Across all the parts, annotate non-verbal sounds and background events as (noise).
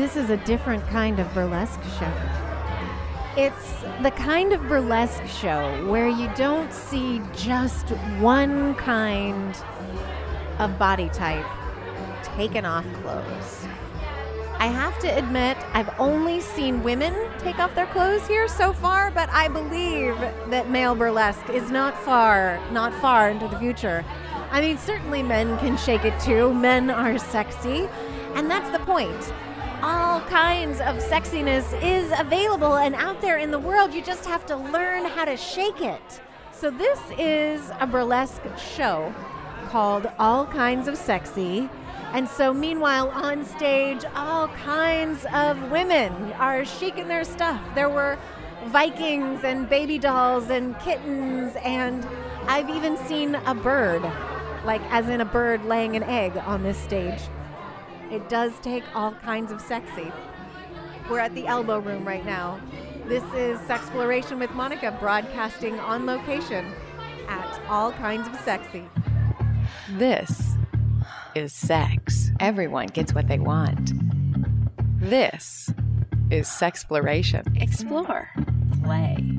this is a different kind of burlesque show. It's the kind of burlesque show where you don't see just one kind of body type taken off clothes. I have to admit, I've only seen women take off their clothes here so far, but I believe that male burlesque is not far, not far into the future. I mean, certainly men can shake it too. Men are sexy, and that's the point. All kinds of sexiness is available and out there in the world. You just have to learn how to shake it. So, this is a burlesque show called All Kinds of Sexy. And so, meanwhile, on stage, all kinds of women are shaking their stuff. There were Vikings and baby dolls and kittens, and I've even seen a bird, like as in a bird laying an egg on this stage. It does take all kinds of sexy. We're at the Elbow Room right now. This is Sexploration with Monica broadcasting on location at All Kinds of Sexy. This is sex. Everyone gets what they want. This is sexploration. Explore. Play.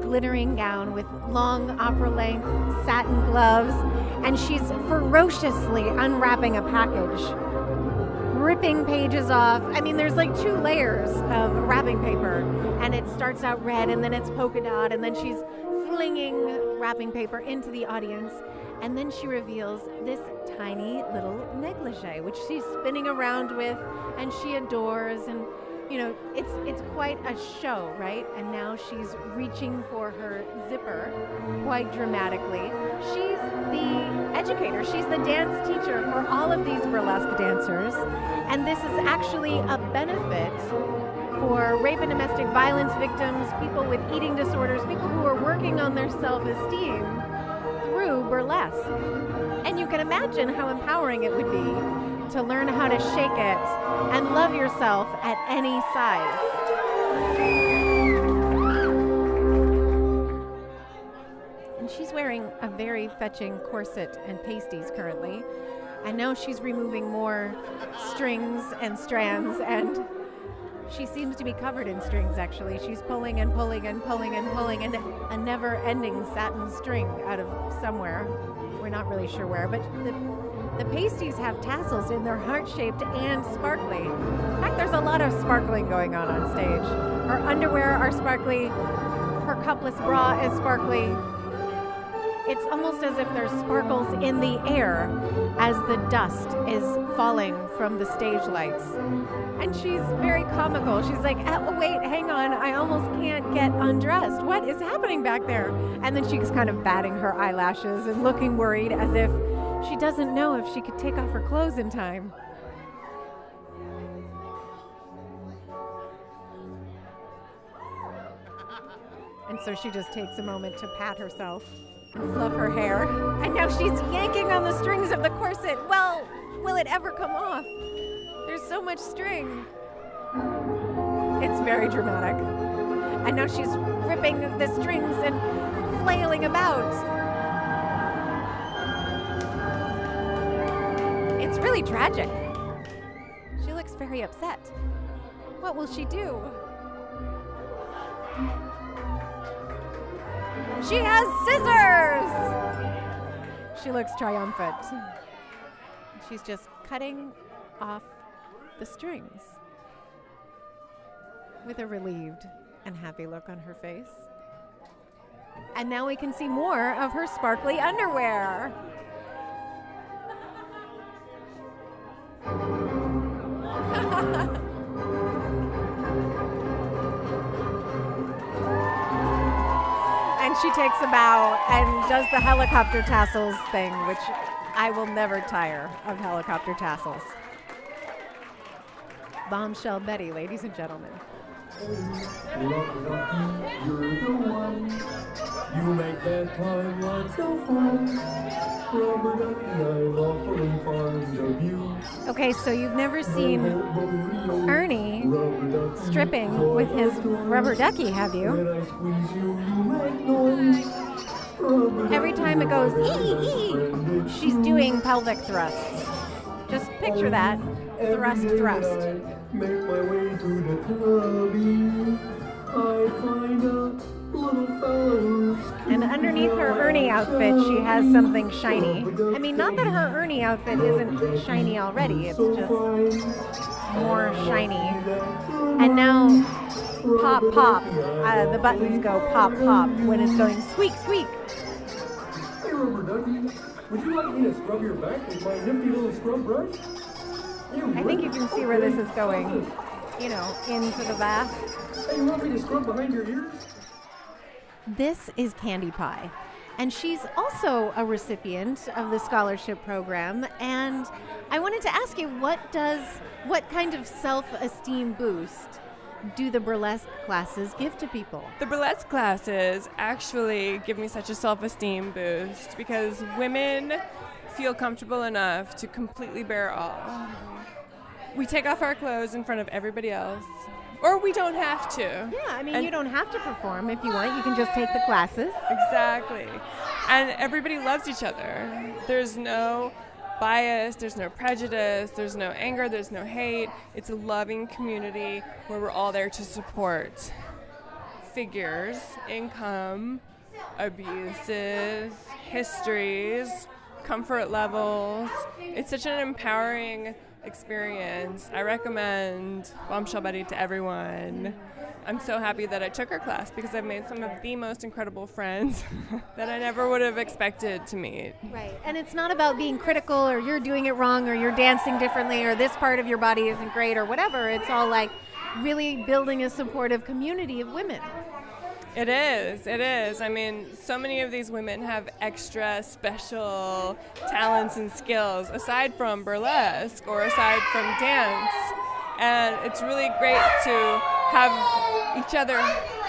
glittering gown with long opera length satin gloves, and she's ferociously unwrapping a package, ripping pages off. I mean, there's like two layers of wrapping paper, and it starts out red, and then it's polka dot, and then she's flinging wrapping paper into the audience. And then she reveals this tiny little negligee, which she's spinning around with and she adores. And, you know, it's, it's quite a show, right? And now she's reaching for her zipper quite dramatically. She's the educator, she's the dance teacher for all of these burlesque dancers. And this is actually a benefit for rape and domestic violence victims, people with eating disorders, people who are working on their self esteem through burlesque. And you can imagine how empowering it would be to learn how to shake it and love yourself at any size. And she's wearing a very fetching corset and pasties currently. I know she's removing more strings and strands and she seems to be covered in strings, actually. She's pulling and pulling and pulling and pulling, and a never ending satin string out of somewhere. We're not really sure where, but the, the pasties have tassels in they're heart shaped and sparkly. In fact, there's a lot of sparkling going on on stage. Her underwear are sparkly, her cupless bra is sparkly. It's almost as if there's sparkles in the air as the dust is falling from the stage lights. And she's very comical. She's like, ah, oh, wait, hang on, I almost can't get undressed. What is happening back there? And then she's kind of batting her eyelashes and looking worried as if she doesn't know if she could take off her clothes in time. And so she just takes a moment to pat herself fluff her hair. And now she's yanking on the strings of the corset. Well, will it ever come off? There's so much string. It's very dramatic. And now she's ripping the strings and flailing about. It's really tragic. She looks very upset. What will she do? She has scissors! She looks triumphant. She's just cutting off the strings with a relieved and happy look on her face. And now we can see more of her sparkly underwear. And she takes a bow and does the helicopter tassels thing, which I will never tire of helicopter tassels. Bombshell Betty, ladies and gentlemen. Rubber Okay, so you've never seen Ernie stripping with his rubber ducky, have you? Every time it goes ee ee, she's doing pelvic thrusts. Just picture that. Thrust, thrust. Underneath her Ernie outfit, she has something shiny. I mean, not that her Ernie outfit isn't shiny already, it's just more shiny. And now, pop, pop. Uh, the buttons go pop, pop when it's going squeak, squeak. Hey, Rubber Ducky, would you like me to scrub your back with my nifty little scrub brush? I think you can see where this is going. You know, into the bath. Hey, you want me to scrub behind your ears? This is Candy Pie. And she's also a recipient of the scholarship program. And I wanted to ask you what does, what kind of self esteem boost do the burlesque classes give to people? The burlesque classes actually give me such a self esteem boost because women feel comfortable enough to completely bare all. Uh-huh. We take off our clothes in front of everybody else, or we don't have to. Yeah, I mean, And- you don't have to perform if you want. You can just take the classes. Exactly. And everybody loves each other. There's no bias, there's no prejudice, there's no anger, there's no hate. It's a loving community where we're all there to support figures, income, abuses, histories, comfort levels. It's such an empowering experience. I recommend Bombshell Betty to everyone. I'm so happy that I took her class because I've made some of the most incredible friends (laughs) that I never would have expected to meet. Right. And it's not about being critical or you're doing it wrong or you're dancing differently or this part of your body isn't great or whatever. It's all like really building a supportive community of women. It is, it is. I mean, so many of these women have extra special talents and skills aside from burlesque or aside from dance. And it's really great to have each other,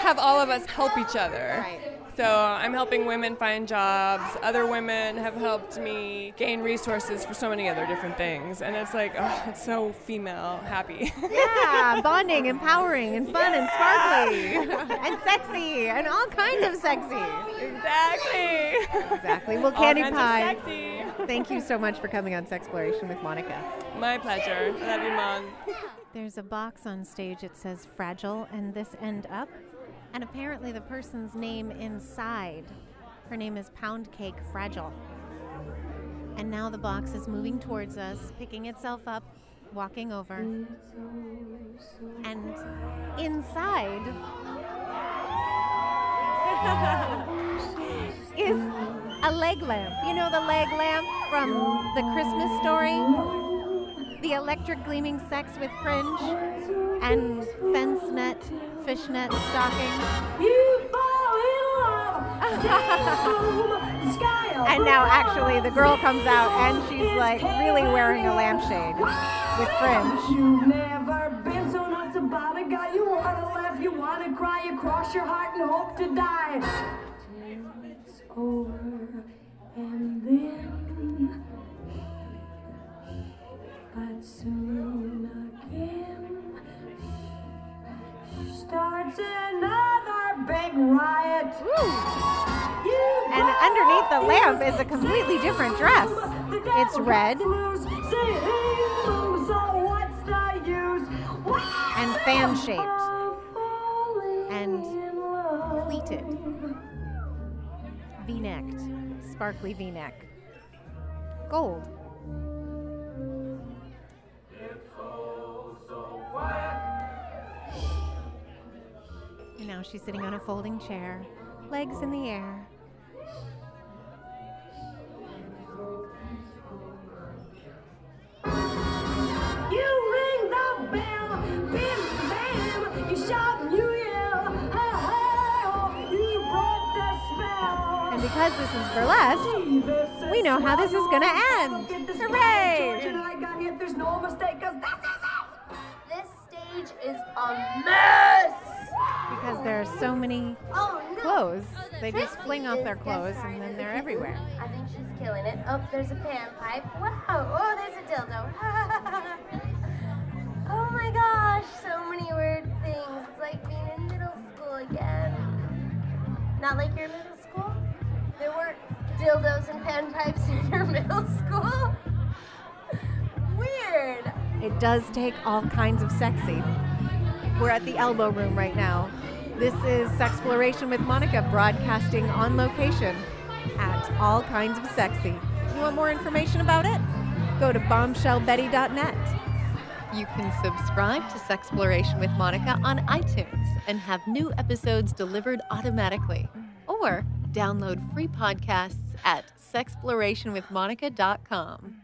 have all of us help each other. Right. So I'm helping women find jobs. Other women have helped me gain resources for so many other different things. And it's like, oh, it's so female happy. Yeah, (laughs) bonding, empowering, and fun and sparkly (laughs) and sexy and all kinds of sexy. exactly. Exactly. Well, Candy Pie, sexy. thank you so much for coming on Sexploration with Monica. My pleasure. I love you, Mom. There's a box on stage. It says fragile and this end up. And apparently, the person's name inside, her name is Pound Cake Fragile. And now the box is moving towards us, picking itself up, walking over. And inside (laughs) is a leg lamp. You know the leg lamp from the Christmas story? The electric gleaming sex with fringe and fence net, fishnet stockings. (laughs) And now actually the girl comes out and she's like really wearing a lampshade with fringe. You've never been so nuts about a guy. You wanna laugh, you wanna cry, you cross your heart and hope to die. Till it's over, and then, but soon starts another big riot. And underneath the lamp is a completely different dress. It's red and fan shaped and pleated, v necked, sparkly v neck. Gold. She's sitting on a folding chair, legs in the air. You ring the bell, bim bam, you shout and you yell, hey hey, oh, you the spell. And because this is burlesque, we know how this is gonna end. Hooray! I got here, there's no mistake, cause this is it. This stage is a mess. So many clothes. They just fling off their clothes and then they're everywhere. I think she's killing it. Oh, there's a panpipe. Wow. Oh, there's a dildo. (laughs) oh my gosh, so many weird things. It's like being in middle school again. Not like your middle school? There weren't dildos and panpipes (laughs) in your middle school? (laughs) Weird. It does take all kinds of sexy. We're at the Elbow Room right now. This is Sexploration with Monica broadcasting on location at All Kinds of Sexy. You want more information about it? Go to bombshellbetty.net. You can subscribe to Sexploration with Monica on iTunes and have new episodes delivered automatically. Or download free podcasts at sexplorationwithmonica.com.